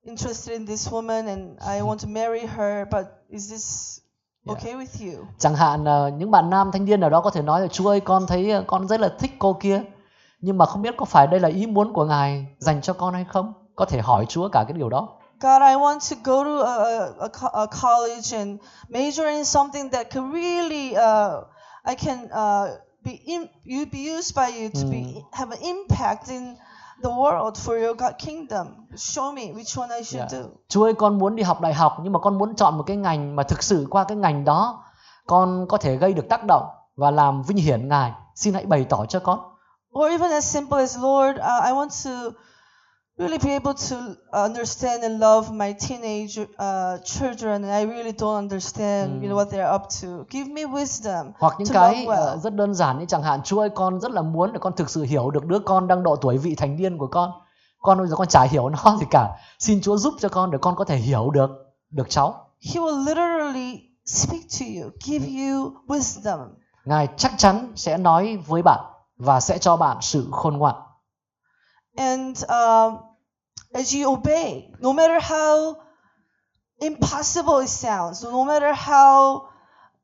interested in this woman and I want to marry her, but is this Yeah. okay with you? Chẳng hạn ờ, những bạn nam thanh niên nào đó có thể nói là Chúa ơi con thấy ờ, con rất là thích cô kia nhưng mà không biết có phải đây là ý muốn của Ngài dành cho con hay không? Có thể hỏi Chúa cả cái điều đó. God, I want to go to a, a, a co- a college and major in something that can really, uh, I can uh, be in, you be used by you to be have an impact in the world for your God kingdom. Show me which one I should Yeah. do. Chúa ơi con muốn đi học đại học nhưng mà con muốn chọn một cái ngành mà thực sự qua cái ngành đó con có thể gây được tác động và làm vinh hiển Ngài. Xin hãy bày tỏ cho con. Or even as simple as, Lord, uh, I want to really be able to understand and love my teenage uh, children, and I really don't understand, you know, what they're up to. Give me wisdom hoặc những cái love ờ, well. rất đơn giản như chẳng hạn Chúa ơi con rất là muốn để con thực sự hiểu được đứa con đang độ tuổi vị thành niên của con con bây giờ con chả hiểu nó gì cả xin Chúa giúp cho con để con có thể hiểu được được cháu He will literally speak to you, give you wisdom. Ngài chắc chắn sẽ nói với bạn và sẽ cho bạn sự khôn ngoan And um, as you obey, no matter how impossible it sounds, no matter how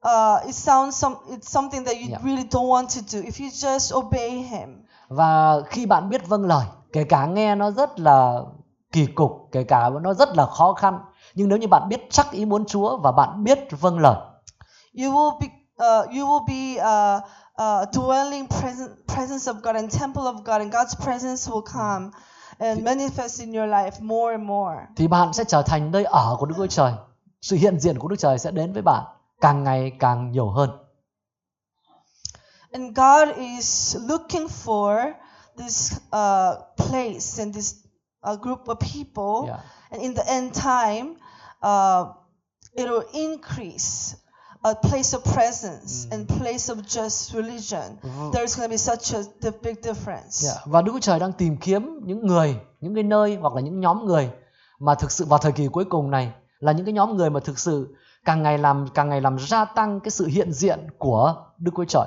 uh, it sounds some it's something that you Yeah. really don't want to do, if you just obey Him, và khi bạn biết vâng lời kể cả nghe nó rất là kỳ cục kể cả nó rất là khó khăn nhưng nếu như bạn biết chắc ý muốn Chúa và bạn biết vâng lời you will be uh, you will be uh, uh, dwelling present, presence of God and temple of God, and God's presence will come and manifest in your life more and more. thì bạn sẽ trở thành nơi ở của Đức Chúa Trời sự hiện diện của Đức Trời sẽ đến với bạn càng ngày càng nhiều hơn And God is looking for this uh, place and this uh, group of people. Yeah. And in the end time, uh, it will increase a place of presence and place of just religion. There's going to be such a big difference. Yeah. và Đức Chúa Trời đang tìm kiếm những người những cái nơi hoặc là những nhóm người mà thực sự vào thời kỳ cuối cùng này là những cái nhóm người mà thực sự càng ngày làm càng ngày làm gia tăng cái sự hiện diện của Đức Chúa Trời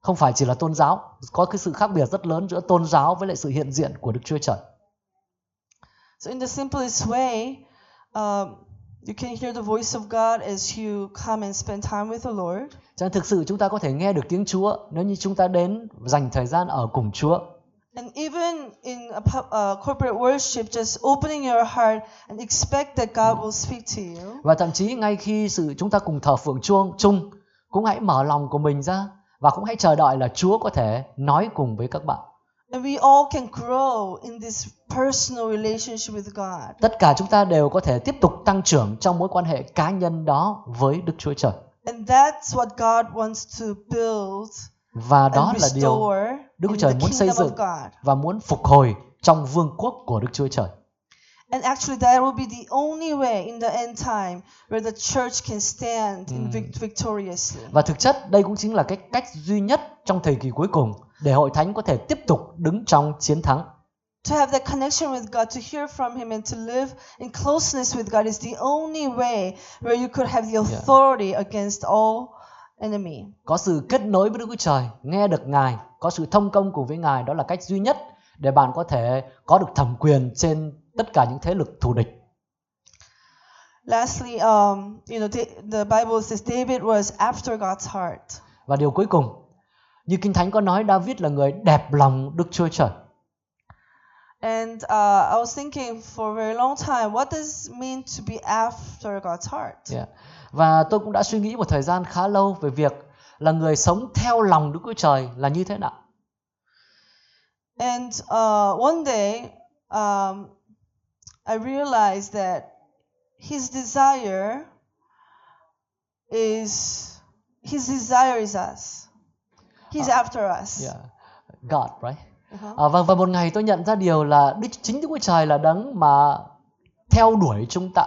không phải chỉ là tôn giáo có cái sự khác biệt rất lớn giữa tôn giáo với lại sự hiện diện của Đức Chúa Trời So, in the simplest way, um, you can hear the voice of God as you come and spend time with the Lord. cho nên thực sự chúng ta có thể nghe được tiếng Chúa nếu như chúng ta đến dành thời gian ở cùng Chúa And even in a uh, corporate worship, just opening your heart and expect that God will speak to you. và thậm chí ngay khi sự chúng ta cùng thờ phượng chuông chung cũng hãy mở lòng của mình ra và cũng hãy chờ đợi là Chúa có thể nói cùng với các bạn And we all can grow in this personal relationship with God. tất cả chúng ta đều có thể tiếp tục tăng trưởng trong mối quan hệ cá nhân đó với Đức Chúa Trời And that's what God wants to build và đó là điều Đức Chúa Trời the muốn xây dựng God. và muốn phục hồi trong vương quốc của Đức Chúa Trời And actually, that will be the only way in the end time where the church can stand in vic- victoriously. và thực chất đây cũng chính là cái cách duy nhất trong thời kỳ cuối cùng để hội thánh có thể tiếp tục đứng trong chiến thắng To have that connection with God, to hear from Him, and to live in closeness with God is the only way where you could have the authority against all enemy. có sự kết nối với Đức Chúa Trời, nghe được Ngài, có sự thông công cùng với Ngài đó là cách duy nhất để bạn có thể có được thẩm quyền trên tất cả những thế lực thù địch. Lastly, um, you know, the, the Bible says David was after God's heart. Và điều cuối cùng, như Kinh Thánh có nói David là người đẹp lòng Đức Chúa Trời. And uh, I was thinking for a very long time, what does it mean to be after God's heart? Yeah. Và tôi cũng đã suy nghĩ một thời gian khá lâu về việc là người sống theo lòng Đức Chúa Trời là như thế nào. And uh, one day, um, I realized that his desire is his desire is us. He's after us. Yeah. God, right? Uh-huh. À, và, và một ngày tôi nhận ra điều là Đức chính Đức Chúa Trời là đấng mà theo đuổi chúng ta.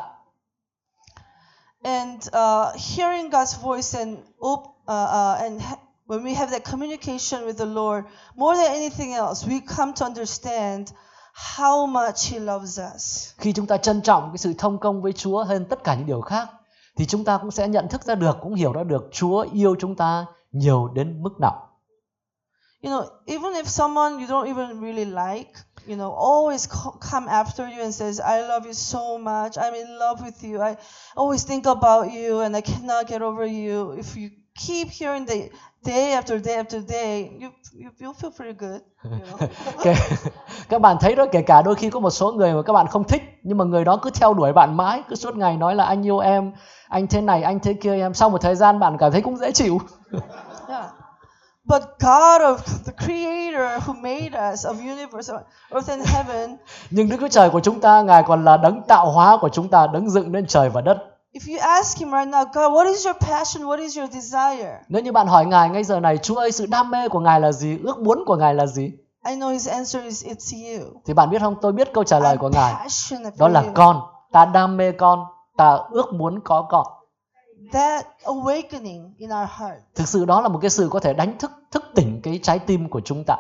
And uh, hearing God's voice and op- uh, uh, and when we have that communication with the Lord, more than anything else, we come to understand how much He loves us. Khi chúng ta trân trọng cái sự thông công với Chúa hơn tất cả những điều khác thì chúng ta cũng sẽ nhận thức ra được, cũng hiểu ra được Chúa yêu chúng ta nhiều đến mức nào. You know, even if someone you don't even really like, you know, always co- come after you and says, "I love you so much. I'm in love with you. I always think about you, and I cannot get over you." If you keep hearing the day after day after day, you you you'll feel pretty good. You know? <laughs> Các bạn thấy đó kể cả đôi khi có một số người mà các bạn không thích nhưng mà người đó cứ theo đuổi bạn mãi cứ suốt ngày nói là anh yêu em anh thế này anh thế kia em sau một thời gian bạn cảm thấy cũng dễ chịu <laughs> Yeah. But God of <laughs> the Creator who made us of universe, earth and heaven, nhưng Đức Chúa Trời của chúng ta ngài còn là đấng tạo hóa của chúng ta đấng dựng nên trời và đất If you ask him right now, God, what is your passion? What is your desire? Nếu như bạn hỏi Ngài ngay giờ này, Chúa ơi, sự đam mê của Ngài là gì? Ước muốn của Ngài là gì? I know his answer is it's you. Thì bạn biết không, tôi biết câu trả lời của I'm Ngài. passionate Đó là you. con. Ta đam mê con. Ta ước muốn có con. That awakening in our heart Thực sự đó là một cái sự có thể đánh thức thức tỉnh cái trái tim của chúng ta.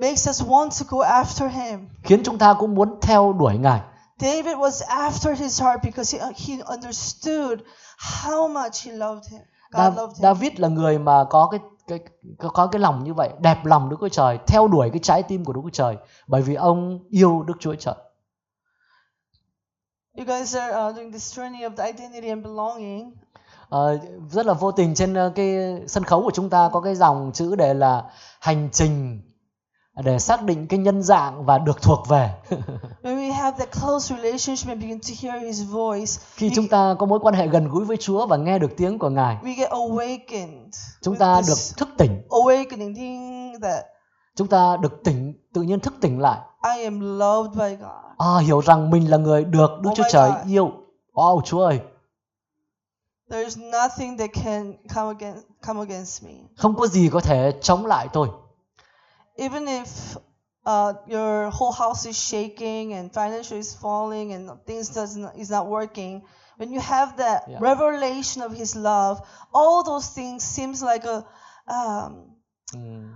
makes us want to go after him. Khiến chúng ta cũng muốn theo đuổi Ngài. David was after his heart because he, he understood how much he loved him. God Da- loved him. David là người mà có cái cái có, có cái lòng như vậy, đẹp lòng Đức Chúa Trời, theo đuổi cái trái tim của Đức Chúa Trời, bởi vì ông yêu Đức Chúa Trời. You guys are uh, doing this journey of the identity and belonging. Ờ, rất là vô tình trên ờ, cái sân khấu của chúng ta có cái dòng chữ đề là hành trình để xác định cái nhân dạng và được thuộc về. <laughs> When we have that close relationship and begin to hear his voice, Khi we, chúng ta có mối quan hệ gần gũi với Chúa và nghe được tiếng của Ngài, we get awakened. chúng ta được thức tỉnh, awakening that chúng ta được tỉnh tự nhiên thức tỉnh lại. I am loved by God. À, hiểu rằng mình là người được Đức Oh Chúa Trời God. yêu. Wow, Chúa ơi, There's nothing that can come against come against me. không có gì có thể chống lại tôi. Even if uh, your whole house is shaking and financial is falling and things doesn't is not working, when you have that Yeah. revelation of His love, all those things seems like a um, Ừm.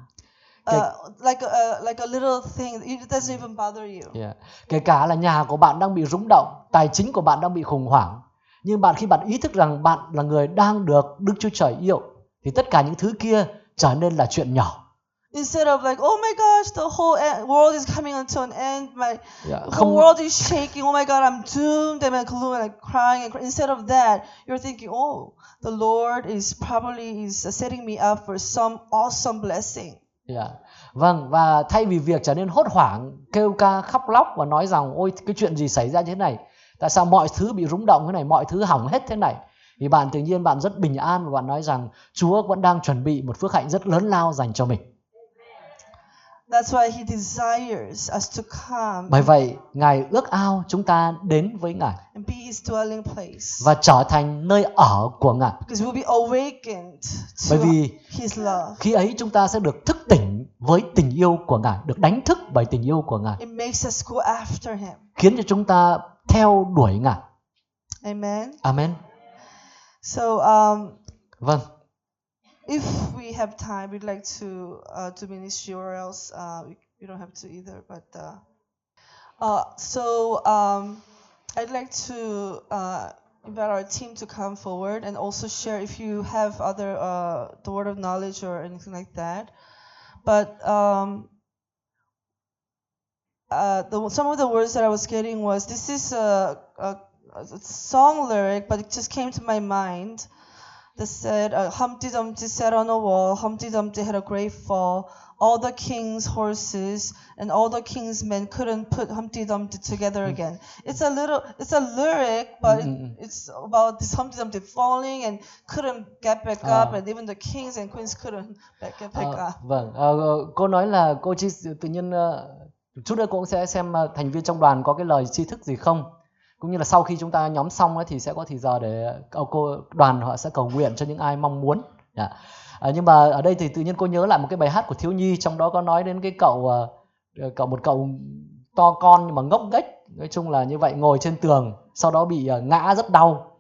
uh, like a, a like a little thing. It doesn't even bother you. Yeah. Kể cả là nhà của bạn đang bị rung động, tài chính của bạn đang bị khủng hoảng. Nhưng bạn khi bạn ý thức rằng bạn là người đang được Đức Chúa Trời yêu thì tất cả những thứ kia trở nên là chuyện nhỏ. Instead of like, oh my gosh, the whole e- world is coming unto an end. My Yeah. whole Không world is shaking. Oh my God, I'm doomed. I'm and like crying. And cry. Instead of that, you're thinking, oh, the Lord is probably is setting me up for some awesome blessing. Yeah. Vâng và thay vì việc trở nên hốt hoảng, kêu ca khóc lóc và nói rằng ôi cái chuyện gì xảy ra như thế này, tại sao mọi thứ bị rung động thế này, mọi thứ hỏng hết thế này. Thì bạn tự nhiên bạn rất bình an và bạn nói rằng Chúa vẫn đang chuẩn bị một phước hạnh rất lớn lao dành cho mình. That's why He desires us to come Bởi vậy, Ngài ước ao chúng ta đến với Ngài and be His dwelling place. và trở thành nơi ở của Ngài. Because we'll be awakened Bởi to vì His love. khi ấy chúng ta sẽ được thức tỉnh với tình yêu của Ngài, được đánh thức bởi tình yêu của Ngài, It makes us go after Him. khiến cho chúng ta theo đuổi Ngài. Amen. Amen. So, um, Vâng. if we have time, we'd like to uh, do ministry, or else uh, we, we don't have to either. But uh, uh, so um, I'd like to uh, invite our team to come forward and also share if you have other uh, the word of knowledge or anything like that. But um, uh, the, some of the words that I was getting was this is a, a, a song lyric, but it just came to my mind that said, uh, Humpty Dumpty sat on a wall, Humpty Dumpty had a great fall. All the king's horses and all the king's men couldn't put Humpty Dumpty together again. It's a little, it's a lyric, but it, it's about this Humpty Dumpty falling and couldn't get back up, Ah. and even the kings and queens couldn't get back Ờ, up. vâng, Ờ, cô nói là cô chỉ tự nhiên ờ, chút nữa cô cũng sẽ xem ờ, thành viên trong đoàn có cái lời tri thức gì không. Cũng như là sau khi chúng ta nhóm xong ấy, thì sẽ có thì giờ để ờ, cô đoàn họ sẽ cầu nguyện cho những ai mong muốn. Dạ. Ờ, nhưng mà ở đây thì tự nhiên cô nhớ lại một cái bài hát của thiếu nhi trong đó có nói đến cái cậu cậu một cậu to con nhưng mà ngốc nghếch nói chung là như vậy ngồi trên tường sau đó bị ngã rất đau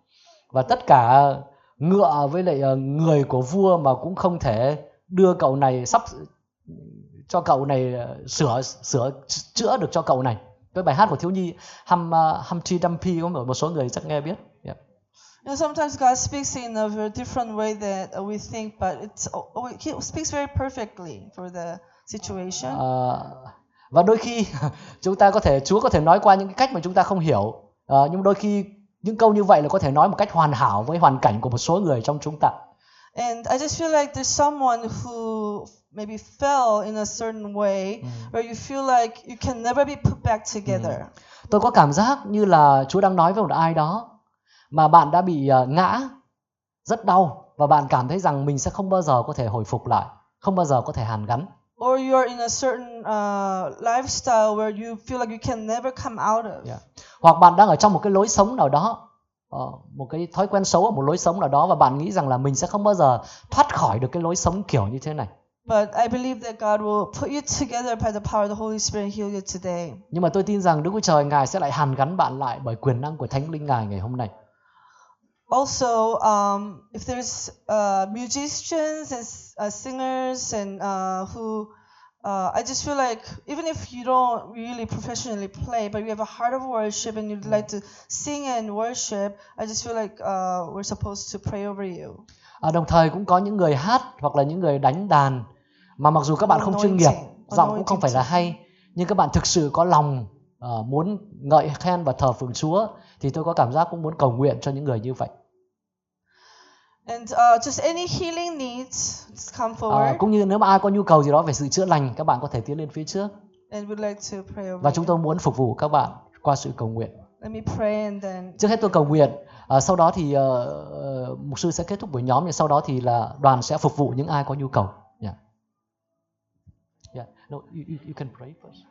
và tất cả ngựa với lại người của vua mà cũng không thể đưa cậu này sắp cho cậu này ờ, sửa sửa chữa được cho cậu này cái bài hát của thiếu nhi hum uh, Humpty Dumpty có một số người chắc nghe biết yeah. You know, sometimes God speaks in a very different way that uh, we think, but it's oh, He speaks very perfectly for the situation. Ờ, và đôi khi <laughs> chúng ta có thể Chúa có thể nói qua những cái cách mà chúng ta không hiểu Ờ, nhưng đôi khi những câu như vậy là có thể nói một cách hoàn hảo với hoàn cảnh của một số người trong chúng ta And I just feel like there's someone who maybe fell in a certain way where you feel like you can never be put back together. tôi có cảm giác như là Chúa đang nói với một ai đó mà bạn đã bị ờ, ngã rất đau và bạn cảm thấy rằng mình sẽ không bao giờ có thể hồi phục lại không bao giờ có thể hàn gắn Or you're in a certain uh, lifestyle where you feel like you can never come out of. Yeah. hoặc bạn đang ở trong một cái lối sống nào đó một cái thói quen xấu ở một lối sống nào đó và bạn nghĩ rằng là mình sẽ không bao giờ thoát khỏi được cái lối sống kiểu như thế này But I believe that God will put you together by the power of the Holy Spirit and heal you today. nhưng mà tôi tin rằng Đức Chúa Trời Ngài sẽ lại hàn gắn bạn lại bởi quyền năng của Thánh Linh Ngài ngày hôm nay Also, um, if there's uh, musicians and uh, singers and uh, who, uh, I just feel like even if you don't really professionally play, but you have a heart of worship and you'd like to sing and worship, I just feel like uh, we're supposed to pray over you. à, đồng thời cũng có những người hát hoặc là những người đánh đàn mà mặc dù các bạn không chuyên nghiệp giọng cũng không phải là hay nhưng các bạn thực sự có lòng ờ, muốn ngợi khen và thờ phượng Chúa thì tôi có cảm giác cũng muốn cầu nguyện cho những người như vậy And uh, just any healing needs, just come Ờ, forward, cũng như nếu mà ai có nhu cầu gì đó về sự chữa lành các bạn có thể tiến lên phía trước and we'd like to pray over và chúng tôi muốn phục vụ các bạn qua sự cầu nguyện Let me pray, and then trước hết tôi cầu nguyện ờ, sau đó thì ờ, mục sư sẽ kết thúc buổi nhóm và sau đó thì là đoàn sẽ phục vụ những ai có nhu cầu yeah. Yeah. No, you, you, you can pray first.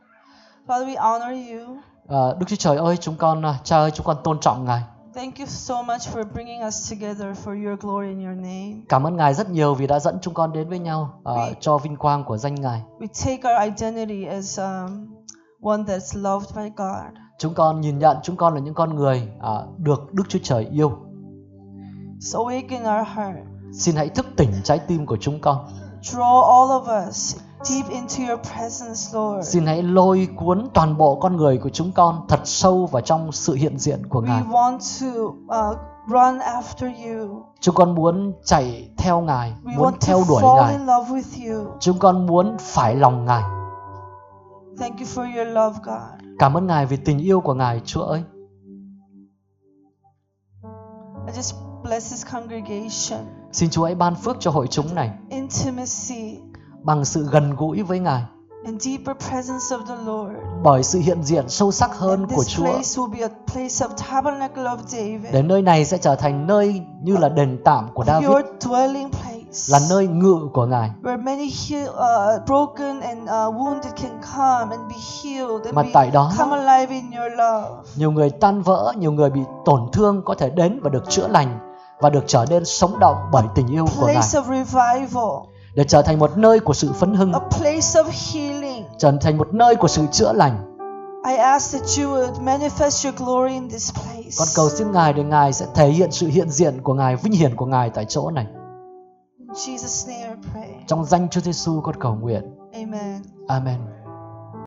Father, we honor you. Ờ, Đức Chúa Trời ơi chúng con cha ơi chúng con tôn trọng ngài Thank you so much for bringing us together for your glory in your name. cảm ơn ngài rất nhiều vì đã dẫn chúng con đến với nhau ờ, Vì- cho vinh quang của danh ngài We take our identity as um, one that's loved by God. chúng con nhìn nhận chúng con là những con người ờ, được Đức Chúa Trời yêu So awaken our heart. xin hãy thức tỉnh trái tim của chúng con Draw all of us deep into your presence, Lord. Xin hãy lôi cuốn toàn bộ con người của chúng con thật sâu vào trong sự hiện diện của Ngài. We want to uh, run after you. Chúng con muốn chạy theo Ngài, We muốn want theo to đuổi fall Ngài. in love with you. Chúng con muốn phải lòng Ngài. Thank you for your love, God. Cảm ơn Ngài vì tình yêu của Ngài, Chúa ơi. I just bless this congregation. Xin Chúa hãy ban phước cho hội chúng này Intimacy bằng sự gần gũi với Ngài, and deeper presence of the Lord. bởi sự hiện diện sâu sắc hơn And của this Chúa. place will be a place of tabernacle of David. Để nơi này sẽ trở thành nơi như là đền tạm của David, your dwelling place. là nơi ngự của Ngài. where many heal, uh, broken and uh, wounded can come and be healed and Mà tại đó- come alive in your love. Nhiều người tan vỡ, nhiều người bị tổn thương có thể đến và được chữa lành và được trở nên sống động bởi tình yêu của Ngài. Để trở thành một nơi của sự phấn hưng, a place of healing. trở thành một nơi của sự chữa lành. I ask that you would manifest your glory in this place. Con cầu xin Ngài để Ngài sẽ thể hiện sự hiện diện của Ngài, vinh hiển của Ngài tại chỗ này. In Jesus' name I pray. Trong danh Chúa Giêsu con cầu nguyện. Amen. Amen.